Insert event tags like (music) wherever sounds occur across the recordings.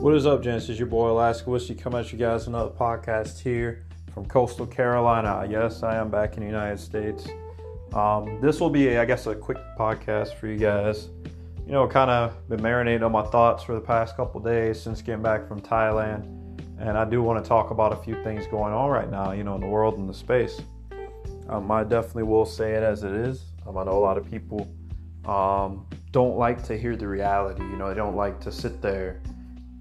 What is up, gents? It's your boy Alaska Whiskey coming at you guys another podcast here from coastal Carolina. Yes, I am back in the United States. Um, this will be, I guess, a quick podcast for you guys. You know, kind of been marinating on my thoughts for the past couple days since getting back from Thailand, and I do want to talk about a few things going on right now, you know, in the world and the space. Um, I definitely will say it as it is. Um, I know a lot of people um, don't like to hear the reality. You know, they don't like to sit there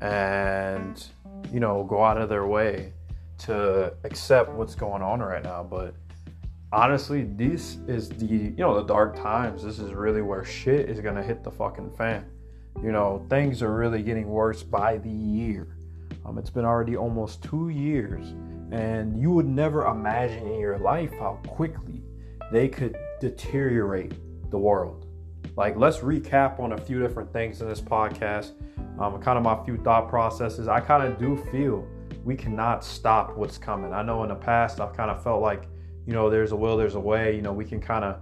and you know go out of their way to accept what's going on right now. But honestly this is the you know the dark times. This is really where shit is gonna hit the fucking fan. You know things are really getting worse by the year. Um, it's been already almost two years and you would never imagine in your life how quickly they could deteriorate the world. Like let's recap on a few different things in this podcast um, kind of my few thought processes. I kind of do feel we cannot stop what's coming. I know in the past I've kind of felt like, you know, there's a will, there's a way. You know, we can kind of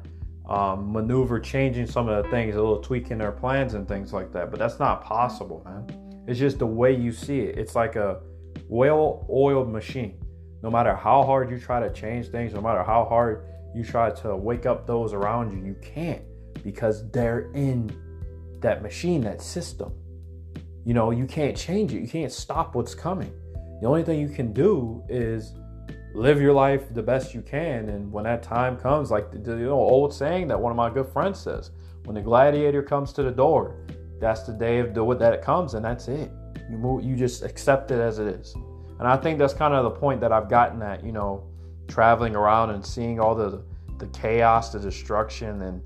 um, maneuver changing some of the things, a little tweaking their plans and things like that. But that's not possible, man. It's just the way you see it. It's like a well-oiled machine. No matter how hard you try to change things, no matter how hard you try to wake up those around you, you can't because they're in that machine, that system. You know, you can't change it. You can't stop what's coming. The only thing you can do is live your life the best you can. And when that time comes, like the, the old saying that one of my good friends says, when the gladiator comes to the door, that's the day of the that it comes, and that's it. You move, you just accept it as it is. And I think that's kind of the point that I've gotten at, you know, traveling around and seeing all the the chaos, the destruction, and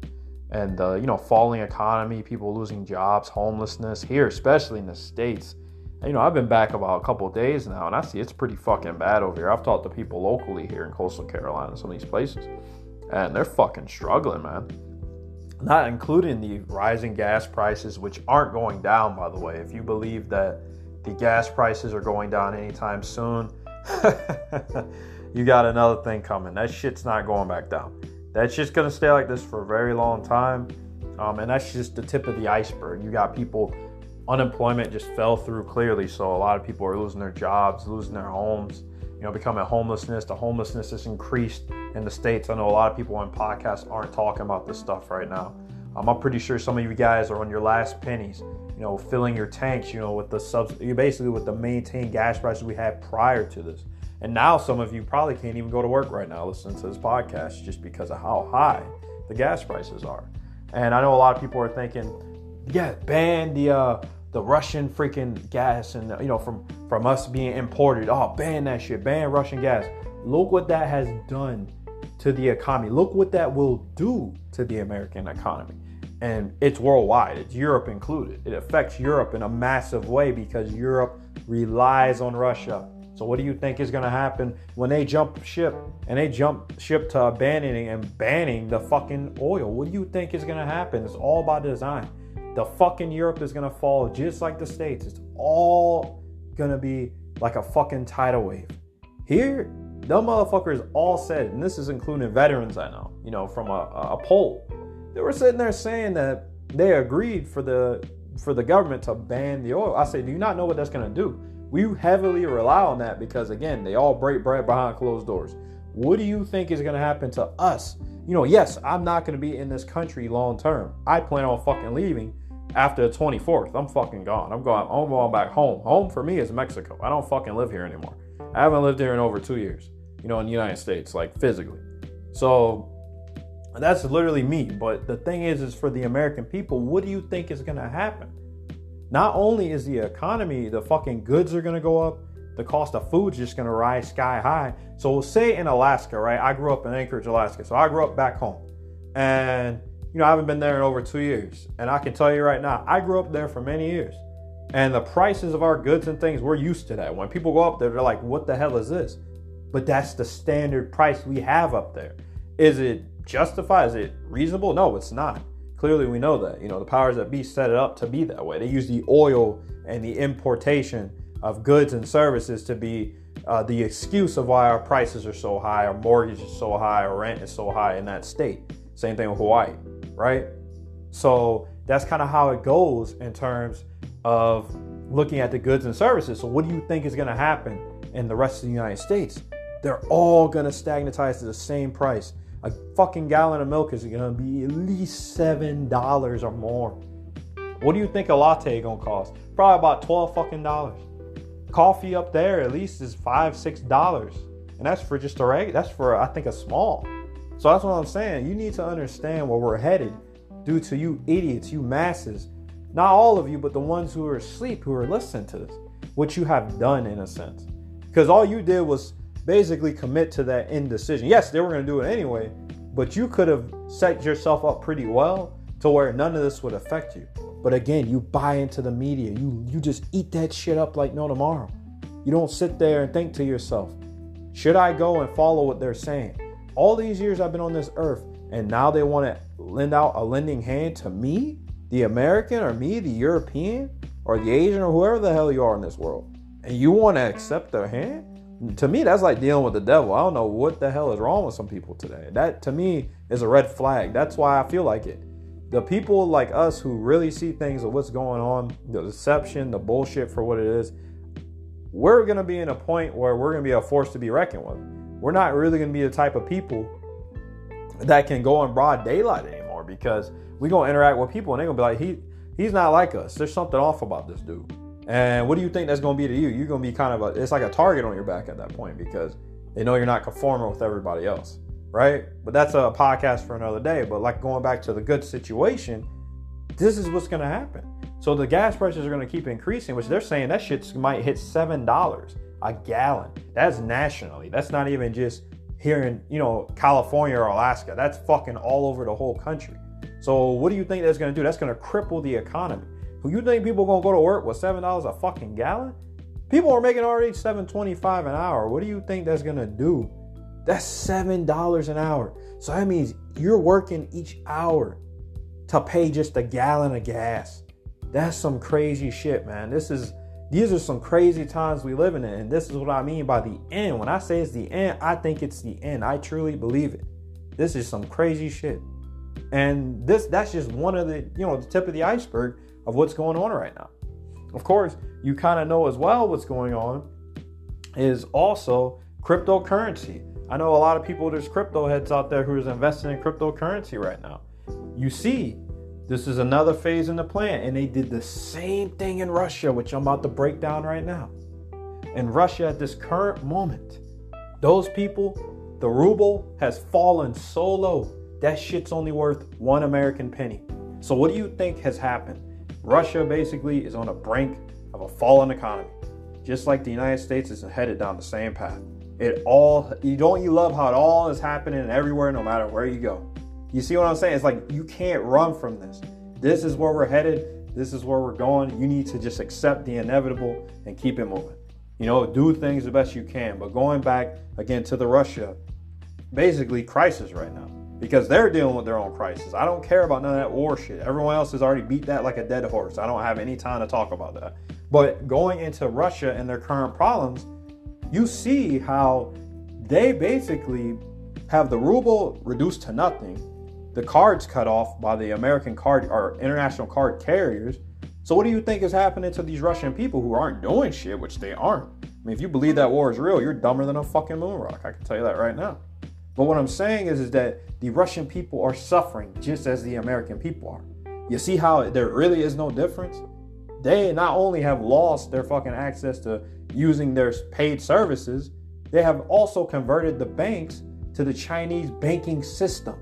and the you know falling economy, people losing jobs, homelessness here, especially in the states. You know, I've been back about a couple days now, and I see it's pretty fucking bad over here. I've talked to people locally here in coastal Carolina, some of these places, and they're fucking struggling, man. Not including the rising gas prices, which aren't going down, by the way. If you believe that the gas prices are going down anytime soon, (laughs) you got another thing coming. That shit's not going back down. That's just gonna stay like this for a very long time. Um, and that's just the tip of the iceberg. You got people, unemployment just fell through clearly. So a lot of people are losing their jobs, losing their homes, you know, becoming homelessness. The homelessness has increased in the States. I know a lot of people on podcasts aren't talking about this stuff right now. Um, I'm pretty sure some of you guys are on your last pennies, you know, filling your tanks, you know, with the subs, you basically with the maintained gas prices we had prior to this. And now some of you probably can't even go to work right now listening to this podcast just because of how high the gas prices are. And I know a lot of people are thinking, yeah, ban the uh, the Russian freaking gas and you know from from us being imported. Oh, ban that shit, ban Russian gas. Look what that has done to the economy. Look what that will do to the American economy. And it's worldwide, it's Europe included. It affects Europe in a massive way because Europe relies on Russia so what do you think is going to happen when they jump ship and they jump ship to abandoning and banning the fucking oil? What do you think is going to happen? It's all by design. The fucking Europe is going to fall just like the States. It's all going to be like a fucking tidal wave. Here, the motherfuckers all said, and this is including veterans I know, you know, from a, a poll. They were sitting there saying that they agreed for the for the government to ban the oil. I say, do you not know what that's going to do? We heavily rely on that because, again, they all break bread behind closed doors. What do you think is going to happen to us? You know, yes, I'm not going to be in this country long term. I plan on fucking leaving after the 24th. I'm fucking gone. I'm going. I'm going back home. Home for me is Mexico. I don't fucking live here anymore. I haven't lived here in over two years. You know, in the United States, like physically. So that's literally me. But the thing is, is for the American people, what do you think is going to happen? Not only is the economy, the fucking goods are gonna go up, the cost of food's just gonna rise sky high. So say in Alaska, right? I grew up in Anchorage, Alaska. So I grew up back home. And you know, I haven't been there in over two years. And I can tell you right now, I grew up there for many years. And the prices of our goods and things, we're used to that. When people go up there, they're like, what the hell is this? But that's the standard price we have up there. Is it justified? Is it reasonable? No, it's not. Clearly, we know that. You know, the powers that be set it up to be that way. They use the oil and the importation of goods and services to be uh, the excuse of why our prices are so high, our mortgage is so high, our rent is so high in that state. Same thing with Hawaii, right? So that's kind of how it goes in terms of looking at the goods and services. So, what do you think is going to happen in the rest of the United States? They're all going to stagnatize to the same price. A fucking gallon of milk is to be at least $7 or more. What do you think a latte to cost? Probably about 12 fucking dollars. Coffee up there at least is 5 $6. And that's for just a reg. That's for, I think, a small. So that's what I'm saying. You need to understand where we're headed due to you idiots, you masses. Not all of you, but the ones who are asleep who are listening to this. What you have done in a sense. Because all you did was basically commit to that indecision. Yes, they were going to do it anyway, but you could have set yourself up pretty well to where none of this would affect you. But again, you buy into the media. You you just eat that shit up like no tomorrow. You don't sit there and think to yourself, should I go and follow what they're saying? All these years I've been on this earth, and now they want to lend out a lending hand to me, the American, or me, the European, or the Asian, or whoever the hell you are in this world. And you want to accept their hand? To me that's like dealing with the devil. I don't know what the hell is wrong with some people today. That to me is a red flag. That's why i feel like it. The people like us who really see things of what's going on the deception the bullshit for what it is we're going to be in a point where we're going to be a force to be reckoned with. We're not really going to be the type of people that can go in broad daylight anymore because we're going to interact with people and they're going to be like he he's not like us. There's something off about this dude and what do you think that's going to be to you? You're going to be kind of a, it's like a target on your back at that point because they know you're not conforming with everybody else, right? But that's a podcast for another day. But like going back to the good situation, this is what's going to happen. So the gas prices are going to keep increasing, which they're saying that shit might hit $7 a gallon. That's nationally. That's not even just here in, you know, California or Alaska. That's fucking all over the whole country. So what do you think that's going to do? That's going to cripple the economy. Who you think people gonna go to work with seven dollars a fucking gallon? People are making already seven twenty-five an hour. What do you think that's gonna do? That's seven dollars an hour. So that means you're working each hour to pay just a gallon of gas. That's some crazy shit, man. This is these are some crazy times we live in, and this is what I mean by the end. When I say it's the end, I think it's the end. I truly believe it. This is some crazy shit. And this that's just one of the, you know, the tip of the iceberg of what's going on right now. Of course, you kind of know as well what's going on is also cryptocurrency. I know a lot of people, there's crypto heads out there who is investing in cryptocurrency right now. You see, this is another phase in the plan, and they did the same thing in Russia, which I'm about to break down right now. In Russia, at this current moment, those people, the ruble has fallen so low that shit's only worth one American penny. So, what do you think has happened? Russia basically is on the brink of a fallen economy, just like the United States is headed down the same path. It all you don't you love how it all is happening everywhere, no matter where you go. You see what I'm saying? It's like you can't run from this. This is where we're headed. This is where we're going. You need to just accept the inevitable and keep it moving. You know, do things the best you can. But going back again to the Russia, basically crisis right now because they're dealing with their own crisis. I don't care about none of that war shit. Everyone else has already beat that like a dead horse. I don't have any time to talk about that. But going into Russia and their current problems, you see how they basically have the ruble reduced to nothing, the cards cut off by the American card or international card carriers. So what do you think is happening to these Russian people who aren't doing shit, which they aren't? I mean, if you believe that war is real, you're dumber than a fucking moon rock. I can tell you that right now. But what I'm saying is, is that the Russian people are suffering just as the American people are. You see how there really is no difference? They not only have lost their fucking access to using their paid services, they have also converted the banks to the Chinese banking system.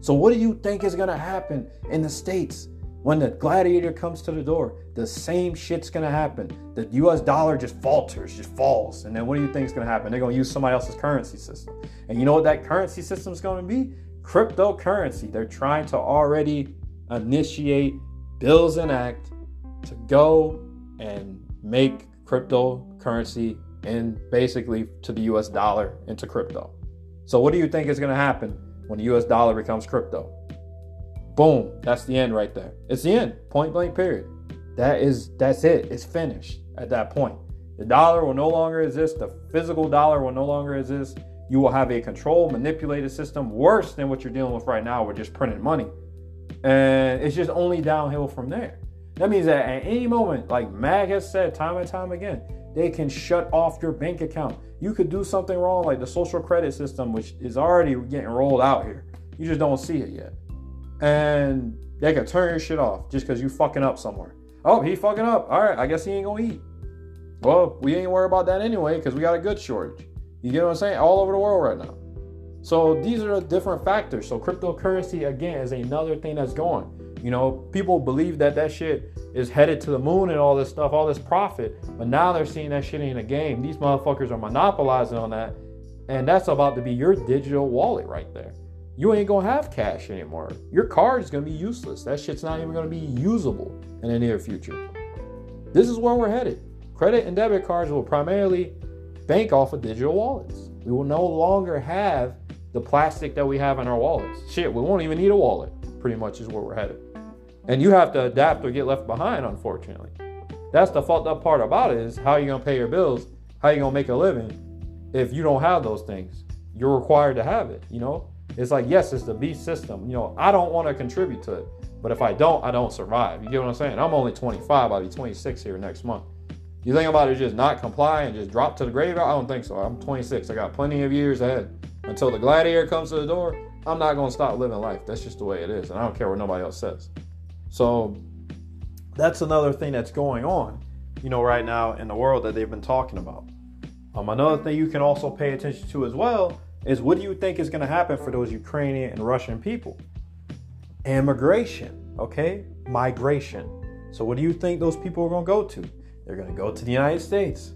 So, what do you think is going to happen in the States when the gladiator comes to the door? The same shit's to happen. The US dollar just falters, just falls. And then what do you think is to happen? They're to use somebody else's currency system. And you know what that currency system is to be? cryptocurrency. They're trying to already initiate bills and act to go and make cryptocurrency and basically to the US dollar into crypto. So what do you think is to happen when the US dollar becomes crypto? Boom, that's the end right there. It's the end. Point blank period. That is that's it. It's finished at that point. The dollar will no longer exist. The physical dollar will no longer exist you will have a controlled, manipulated system worse than what you're dealing with right now with just printing money. And it's just only downhill from there. That means that at any moment, like Mag has said time and time again, they can shut off your bank account. You could do something wrong, like the social credit system, which is already getting rolled out here. You just don't see it yet. And they can turn your shit off just because you fucking up somewhere. Oh, he fucking up. All right, I guess he ain't gonna eat. Well, we ain't worried about that anyway because we got a good shortage. You get what I'm saying? All over the world right now. So these are the different factors. So cryptocurrency again is another thing that's going. You know, people believe that that shit is headed to the moon and all this stuff, all this profit, but now they're seeing that shit in a game. These motherfuckers are monopolizing on that, and that's about to be your digital wallet right there. You ain't gonna have cash anymore. Your card is gonna be useless. That shit's not even gonna be usable in the near future. This is where we're headed. Credit and debit cards will primarily bank off of digital wallets. We will no longer have the plastic that we have in our wallets. Shit, we won't even need a wallet, pretty much is where we're headed. And you have to adapt or get left behind, unfortunately. That's the fucked up part about it is how you gonna pay your bills? How you gonna make a living if you don't have those things? You're required to have it, you know? It's like, yes, it's the beast system. You know, I don't want to contribute to it. But if I don't, I don't survive. You get what I'm saying? I'm only 25. I'll be 26 here next month. You think about it just not comply and just drop to the grave? I don't think so. I'm 26. I got plenty of years ahead. Until the gladiator comes to the door, I'm not going to stop living life. That's just the way it is. And I don't care what nobody else says. So that's another thing that's going on, you know, right now in the world that they've been talking about. Um, another thing you can also pay attention to as well is what do you think is going to happen for those Ukrainian and Russian people? Immigration, okay? Migration. So, what do you think those people are going to go to? They're going to go to the United States.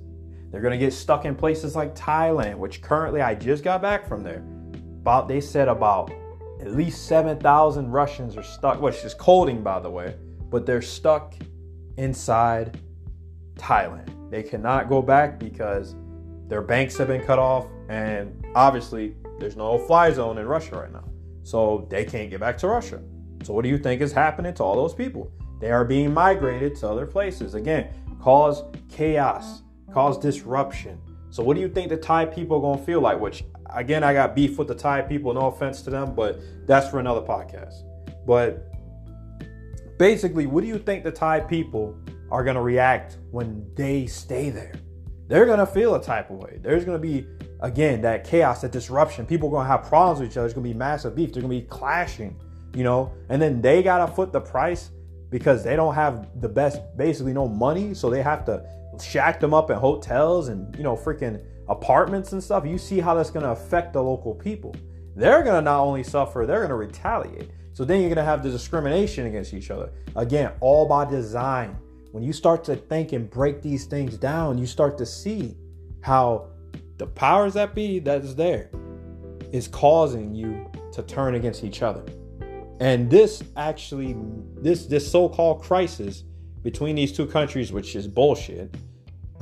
They're going to get stuck in places like Thailand, which currently I just got back from there. About they said about at least 7,000 Russians are stuck, which is colding by the way, but they're stuck inside Thailand. They cannot go back because their banks have been cut off, and obviously there's no fly zone in Russia right now. So they can't get back to Russia. So what do you think is happening to all those people? They are being migrated to other places. Again, cause chaos, cause disruption. So what do you think the Thai people are gonna feel like? Which again, I got beef with the Thai people, no offense to them, but that's for another podcast. But basically, what do you think the Thai people are gonna react when they stay there? they're gonna feel a type of way. There's gonna be again that chaos, that disruption. People are gonna have problems with each other. There's gonna be massive beef. They're gonna be clashing, you know. And then they gotta foot the price because they don't have the best, basically no money, so they have to shack them up in hotels and you know freaking apartments and stuff. You see how that's gonna affect the local people. They're gonna not only suffer, they're gonna retaliate. So then you're gonna have the discrimination against each other. Again, all by design when you start to think and break these things down, you start to see how the powers that be that's there is causing you to turn against each other. And this actually, this this so-called crisis between these two countries, which is bullshit,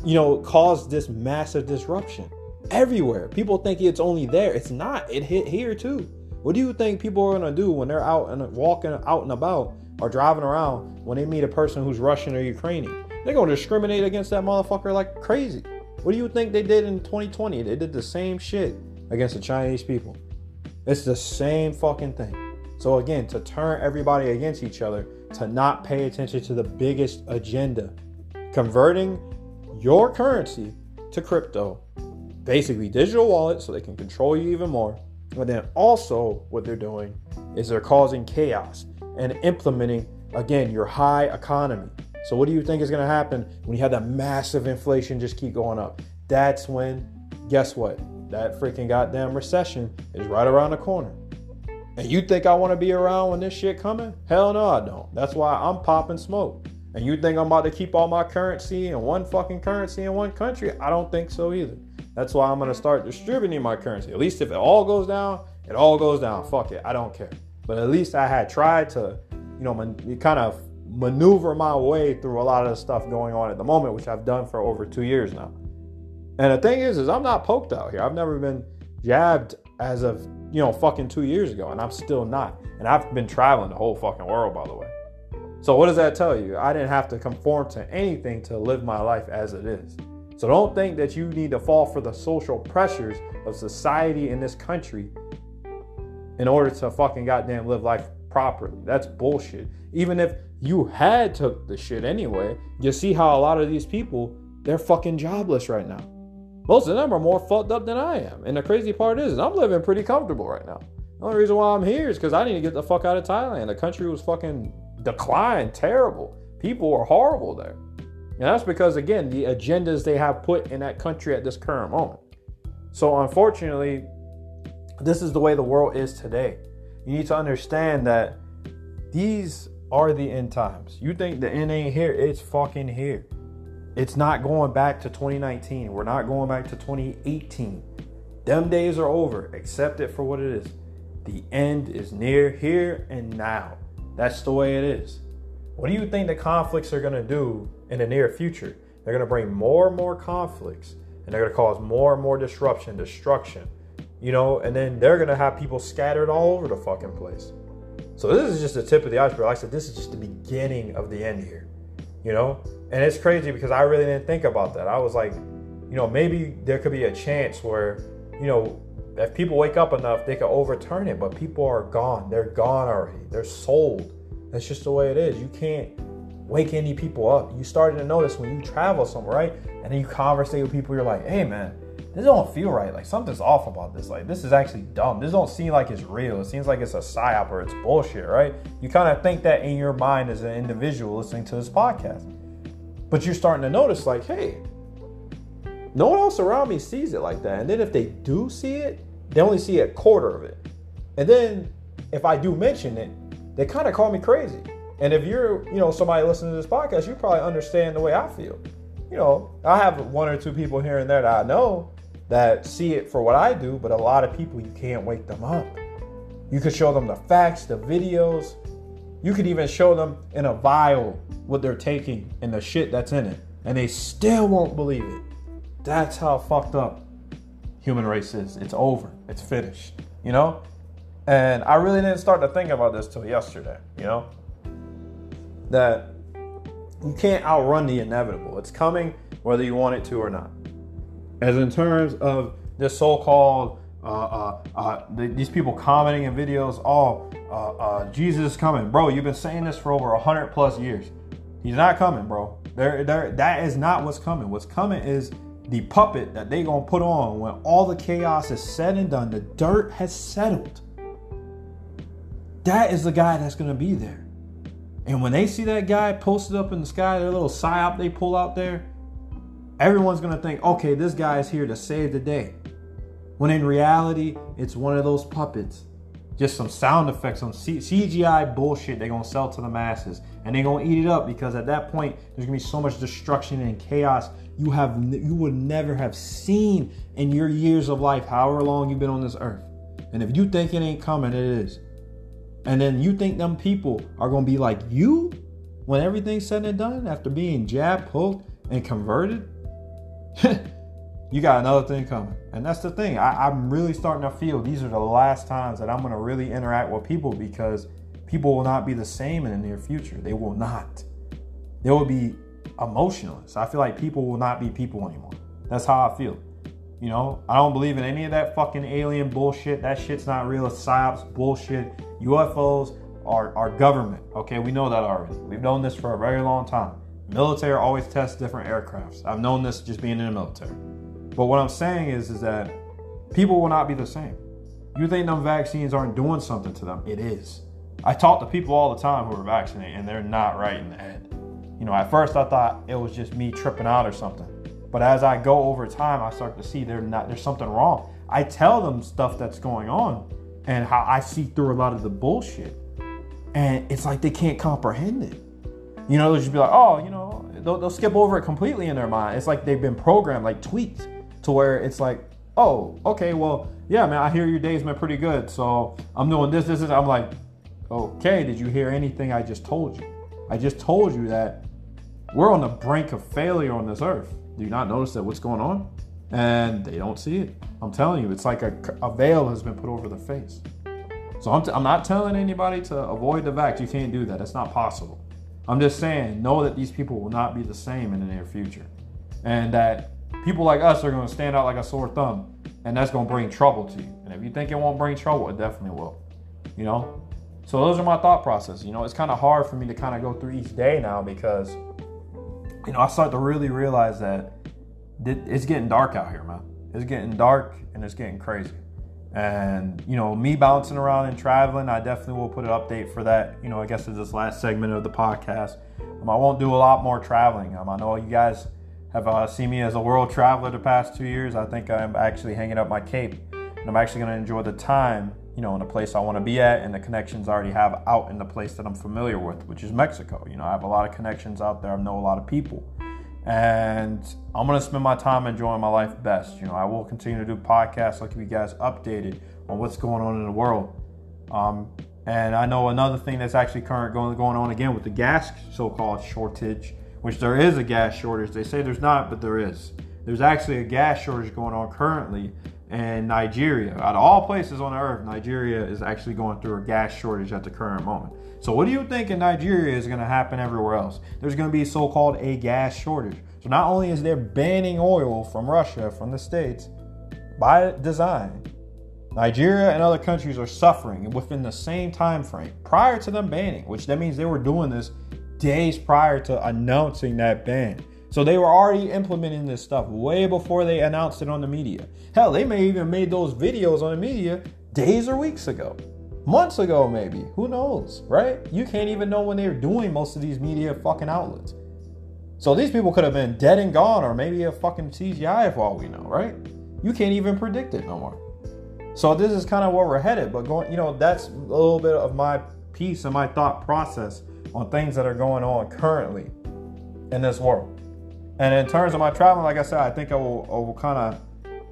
you know, caused this massive disruption everywhere. People think it's only there. It's not. It hit here too. What do you think people are gonna do when they're out and walking out and about or driving around when they meet a person who's Russian or Ukrainian. They're going to discriminate against that motherfucker like crazy. What do you think they did in 2020? They did the same shit against the Chinese people. It's the same fucking thing. So, again, to turn everybody against each other, to not pay attention to the biggest agenda, converting your currency to crypto, basically digital wallet, so they can control you even more. But then also, what they're doing is they're causing chaos and implementing, again, your high economy. So, what do you think is going to happen when you have that massive inflation just keep going up? That's when, guess what? That freaking goddamn recession is right around the corner. And you think I want to be around when this shit coming? Hell no, I don't. That's why I'm popping smoke. And you think I'm about to keep all my currency in one fucking currency in one country? I don't think so either. That's why I'm gonna start distributing my currency. At least if it all goes down, it all goes down. Fuck it, I don't care. But at least I had tried to, you know, kind of maneuver my way through a lot of the stuff going on at the moment, which I've done for over two years now. And the thing is, is I'm not poked out here. I've never been jabbed as of, you know, fucking two years ago, and I'm still not. And I've been traveling the whole fucking world, by the way. So what does that tell you? I didn't have to conform to anything to live my life as it is. So don't think that you need to fall for the social pressures of society in this country in order to fucking goddamn live life properly. That's bullshit. Even if you had took the shit anyway, you see how a lot of these people they're fucking jobless right now. Most of them are more fucked up than I am. And the crazy part is, I'm living pretty comfortable right now. The only reason why I'm here is because I need to get the fuck out of Thailand. The country was fucking declined, terrible. People are horrible there. And that's because, again, the agendas they have put in that country at this current moment. So, unfortunately, this is the way the world is today. You need to understand that these are the end times. You think the end ain't here, it's fucking here. It's not going back to 2019. We're not going back to 2018. Them days are over. Accept it for what it is. The end is near here and now. That's the way it is. What do you think the conflicts are going to do in the near future? They're going to bring more and more conflicts and they're going to cause more and more disruption, destruction, you know, and then they're going to have people scattered all over the fucking place. So this is just the tip of the iceberg. Like I said, this is just the beginning of the end here, you know, and it's crazy because I really didn't think about that. I was like, you know, maybe there could be a chance where, you know, if people wake up enough, they could overturn it. But people are gone. They're gone already. They're sold. That's just the way it is. You can't wake any people up. You started to notice when you travel somewhere, right? And then you conversate with people, you're like, hey man, this don't feel right. Like something's off about this. Like this is actually dumb. This don't seem like it's real. It seems like it's a psyop or it's bullshit, right? You kind of think that in your mind as an individual listening to this podcast. But you're starting to notice, like, hey, no one else around me sees it like that. And then if they do see it, they only see a quarter of it. And then if I do mention it, they kind of call me crazy. And if you're, you know, somebody listening to this podcast, you probably understand the way I feel. You know, I have one or two people here and there that I know that see it for what I do, but a lot of people you can't wake them up. You could show them the facts, the videos. You could even show them in a vial what they're taking and the shit that's in it, and they still won't believe it. That's how fucked up human race is. It's over. It's finished. You know? And I really didn't start to think about this till yesterday, you know? That you can't outrun the inevitable. It's coming whether you want it to or not. As in terms of this so-called uh, uh, uh, these people commenting in videos, oh, uh, uh, Jesus is coming, bro. You've been saying this for over hundred plus years. He's not coming, bro. There, there. That is not what's coming. What's coming is the puppet that they're gonna put on when all the chaos is said and done. The dirt has settled. That is the guy that's gonna be there. And when they see that guy posted up in the sky, their little psyop they pull out there, everyone's gonna think, okay, this guy is here to save the day. When in reality, it's one of those puppets. Just some sound effects, some CGI bullshit they're gonna sell to the masses. And they're gonna eat it up because at that point, there's gonna be so much destruction and chaos you have you would never have seen in your years of life, however long you've been on this earth. And if you think it ain't coming, it is. And then you think them people are gonna be like you when everything's said and done after being jabbed, pulled, and converted? (laughs) you got another thing coming. And that's the thing. I, am really starting to feel these are the last times that I'm gonna really interact with people because people will not be the same in the near future. They will not. They will be emotionless. I feel like people will not be people anymore. That's how I feel. You know, I don't believe in any of that fucking alien bullshit. That shit's not real. It's psyops bullshit. UFOs are, are government. Okay, we know that already. We've known this for a very long time. Military always tests different aircrafts. I've known this just being in the military. But what I'm saying is, is that people will not be the same. You think them vaccines aren't doing something to them? It is. I talk to people all the time who are vaccinated, and they're not right in the head. You know, at first I thought it was just me tripping out or something. But as I go over time, I start to see they're not there's something wrong. I tell them stuff that's going on and how I see through a lot of the bullshit. And it's like they can't comprehend it. You know, they'll just be like, oh, you know, they'll, they'll skip over it completely in their mind. It's like they've been programmed, like tweaked, to where it's like, oh, okay, well, yeah, man, I hear your day's been pretty good. So I'm doing this, this, this. I'm like, okay, did you hear anything I just told you? I just told you that we're on the brink of failure on this earth. Do you not notice that what's going on? And they don't see it. I'm telling you, it's like a, a veil has been put over their face. So I'm, t- I'm not telling anybody to avoid the vax. You can't do that. That's not possible. I'm just saying, know that these people will not be the same in the near future. And that people like us are to stand out like a sore thumb. And that's to bring trouble to you. And if you think it won't bring trouble, it definitely will. You know? So those are my thought process. You know, it's kind of hard for me to kind of go through each day now because, you know, I start to really realize that it's getting dark out here, man. It's getting dark and it's getting crazy. And, you know, me bouncing around and traveling, I definitely will put an update for that. You know, I guess it's this last segment of the podcast. Um, I won't do a lot more traveling. Um, I know you guys have uh, seen me as a world traveler the past two years. I think I'm actually hanging up my cape and I'm actually going to enjoy the time, you know, in the place I want to be at and the connections I already have out in the place that I'm familiar with, which is Mexico. You know, I have a lot of connections out there. I know a lot of people and I'm gonna spend my time enjoying my life best. You know, I will continue to do podcasts. I'll keep you guys updated on what's going on in the world. Um, and I know another thing that's actually current going going on again with the gas so-called shortage, which there is a gas shortage. They say there's not, but there is. There's actually a gas shortage going on currently in Nigeria. Out of all places on earth, Nigeria is actually going through a gas shortage at the current moment. So, what do you think in Nigeria is going to happen everywhere else? There's going to be so called a gas shortage. So, not only is there banning oil from Russia, from the States, by design, Nigeria and other countries are suffering within the same time frame prior to them banning, which that means they were doing this days prior to announcing that ban. So they were already implementing this stuff way before they announced it on the media. Hell, they may even made those videos on the media days or weeks ago. Months ago, maybe. Who knows, right? You can't even know when they're doing most of these media fucking outlets. So these people could have been dead and gone, or maybe a fucking CGI for all we know, right? You can't even predict it no more. So this is kind of where we're headed. But going, you know, that's a little bit of my piece and my thought process on things that are going on currently in this world. And in terms of my traveling, like I said, I think I will, will kind of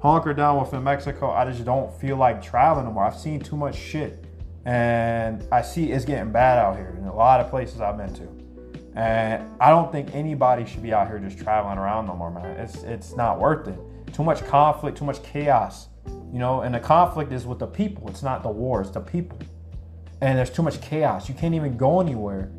hunker down within Mexico. I just don't feel like traveling anymore. I've seen too much shit. And I see it's getting bad out here in a lot of places I've been to. And I don't think anybody should be out here just traveling around no more, man. It's it's not worth it. Too much conflict, too much chaos. You know, and the conflict is with the people. It's not the war, it's the people. And there's too much chaos. You can't even go anywhere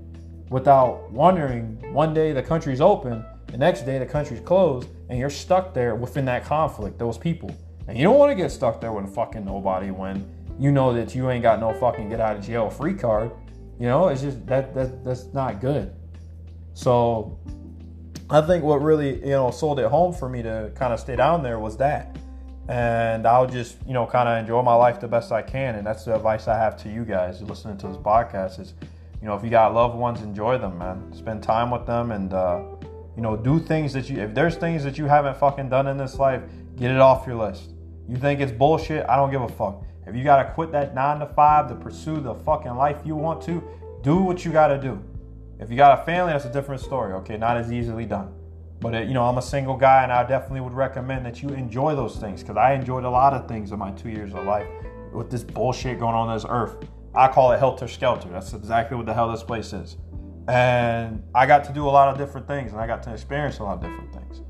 without wondering one day the country's open the next day, the country's closed, and you're stuck there within that conflict, those people. And you don't want to get stuck there with fucking nobody when you know that you ain't got no fucking get out of jail free card. You know, it's just that that that's not good. So I think what really, you know, sold it home for me to kind of stay down there was that. And I'll just, you know, kind of enjoy my life the best I can. And that's the advice I have to you guys listening to this podcast is, you know, if you got loved ones, enjoy them, man. Spend time with them and uh, you know, do things that you, if there's things that you haven't fucking done in this life, get it off your list. You think it's bullshit? I don't give a fuck. If you gotta quit that nine to five to pursue the fucking life you want to, do what you gotta do. If you got a family, that's a different story. Okay, not as easily done. But it, you know, I'm a single guy, and I definitely would recommend that you enjoy those things because I enjoyed a lot of things in my two years of life with this bullshit going on this earth. I call it helter skelter. That's exactly what the hell this place is. And I got to do a lot of different things and I got to experience a lot of different things.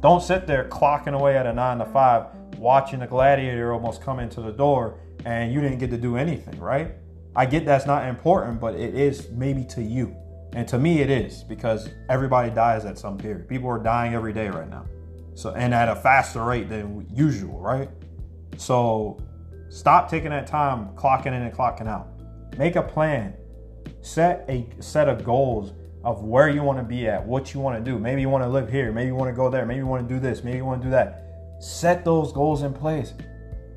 Don't sit there clocking away at a nine to five, watching the gladiator almost come into the door and you didn't get to do anything, right? I get that's not important, but it is maybe to you. And to me, it is because everybody dies at some period. People are dying every day right now. So, and at a faster rate than usual, right? So, stop taking that time clocking in and clocking out. Make a plan set a set of goals of where you want to be at, what you want to do. Maybe you want to live here, maybe you want to go there, maybe you want to do this, maybe you want to do that. Set those goals in place.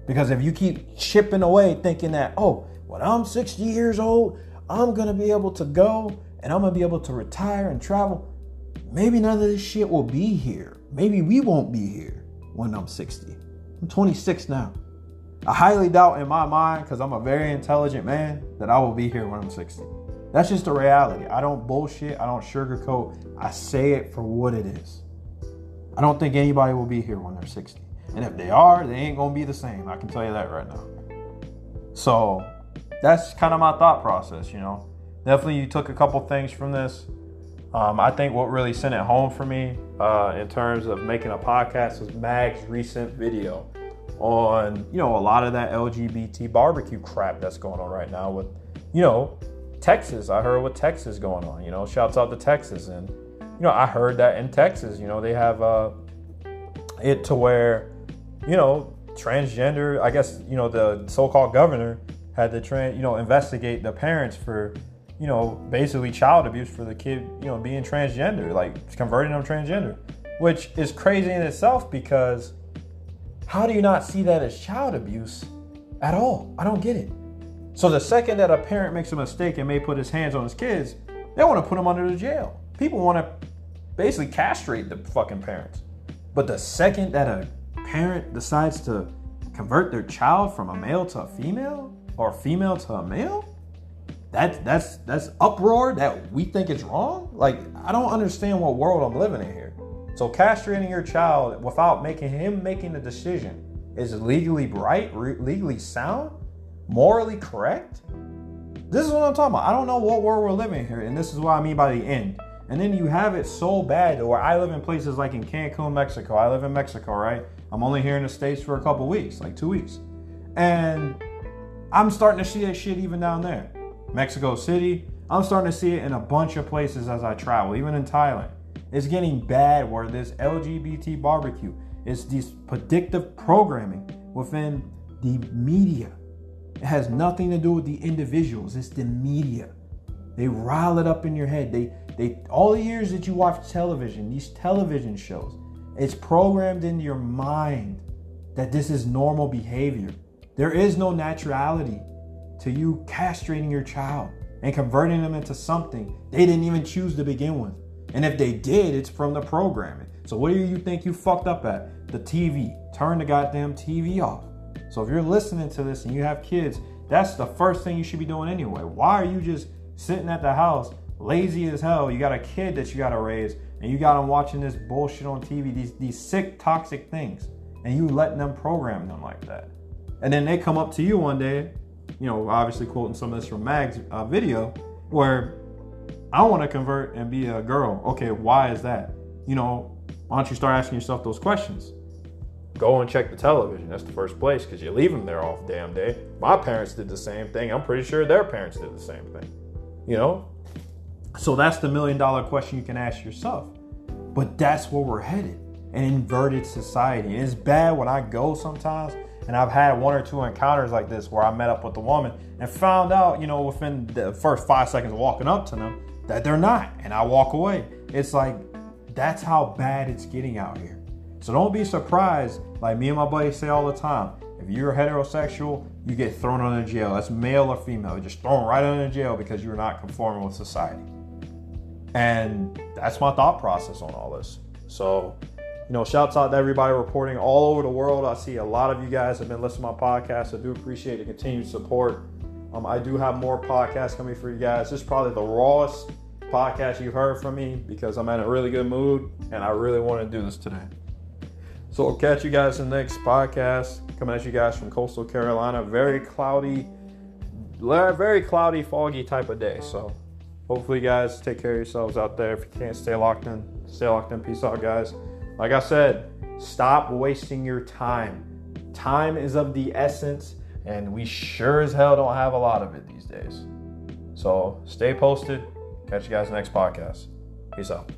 Because if you keep chipping away thinking that, oh, when I'm 60 years old, I'm going to be able to go and I'm going to be able to retire and travel, maybe none of this shit will be here. Maybe we won't be here when I'm 60. I'm 26 now. I highly doubt in my mind, because I'm a very intelligent man, that I will be here when I'm 60. That's just the reality. I don't bullshit. I don't sugarcoat. I say it for what it is. I don't think anybody will be here when they're 60. And if they are, they ain't going to be the same. I can tell you that right now. So that's kind of my thought process, you know. Definitely, you took a couple things from this. Um, I think what really sent it home for me uh, in terms of making a podcast was Mag's recent video on, you know, a lot of that LGBT barbecue crap that's going on right now with, you know, Texas. I heard what Texas going on. You know, shouts out to Texas, and you know, I heard that in Texas, you know, they have uh, it to where, you know, transgender. I guess you know the so-called governor had to train, you know, investigate the parents for, you know, basically child abuse for the kid, you know, being transgender, like converting them transgender, which is crazy in itself because how do you not see that as child abuse at all? I don't get it. So the second that a parent makes a mistake and may put his hands on his kids, they want to put them under the jail. People want to basically castrate the fucking parents. But the second that a parent decides to convert their child from a male to a female or female to a male, that that's that's uproar that we think is wrong. Like I don't understand what world I'm living in here. So castrating your child without making him making the decision is legally right, re- legally sound, morally correct. This is what I'm talking about. I don't know what world we're living here, and this is what I mean by the end. And then you have it so bad where I live in places like in Cancun, Mexico. I live in Mexico, right? I'm only here in the States for a couple weeks, like two weeks. And I'm starting to see that shit even down there. Mexico City, I'm starting to see it in a bunch of places as I travel, even in Thailand. It's getting bad where this LGBT barbecue is this predictive programming within the media. It has nothing to do with the individuals, it's the media. They rile it up in your head. They they all the years that you watch television, these television shows, it's programmed into your mind that this is normal behavior. There is no naturality to you castrating your child and converting them into something they didn't even choose to begin with. And if they did, it's from the programming. So what do you think you fucked up at? The TV. Turn the goddamn TV off. So if you're listening to this and you have kids, that's the first thing you should be doing anyway. Why are you just sitting at the house lazy as hell. You got a kid that you got to raise, and you got them watching this bullshit on TV, these these sick, toxic things, and you letting them program them like that. And then they come up to you one day, you know, obviously quoting some of this from Mag's uh, video, where I want to convert and be a girl. Okay, why is that? You know, why don't you start asking yourself those questions? Go and check the television. That's the first place because you leave them there all damn day. My parents did the same thing. I'm pretty sure their parents did the same thing. You know, so that's the million dollar question you can ask yourself. But that's where we're headed an inverted society. And it's bad when I go sometimes, and I've had one or two encounters like this where I met up with a woman and found out, you know, within the first five seconds of walking up to them that they're not. And I walk away. It's like, that's how bad it's getting out here. So don't be surprised, like me and my buddies say all the time. If you're heterosexual, you get thrown into jail. That's male or female. Just thrown right into jail because you're not conforming with society. And that's my thought process on all this. So, you know, shouts out to everybody reporting all over the world. I see a lot of you guys have been listening to my podcast. I do appreciate the continued support. Um, I do have more podcasts coming for you guys. This is probably the rawest podcast you've heard from me because I'm in a really good mood and I really want to do this today. So I'll catch you guys in the next podcast. Coming at you guys from coastal Carolina. Very cloudy, very cloudy, foggy type of day. So hopefully, guys, take care of yourselves out there. If you can't stay locked in, stay locked in. Peace out, guys. Like I said, stop wasting your time. Time is of the essence, and we sure as hell don't have a lot of it these days. So stay posted. Catch you guys next podcast. Peace out.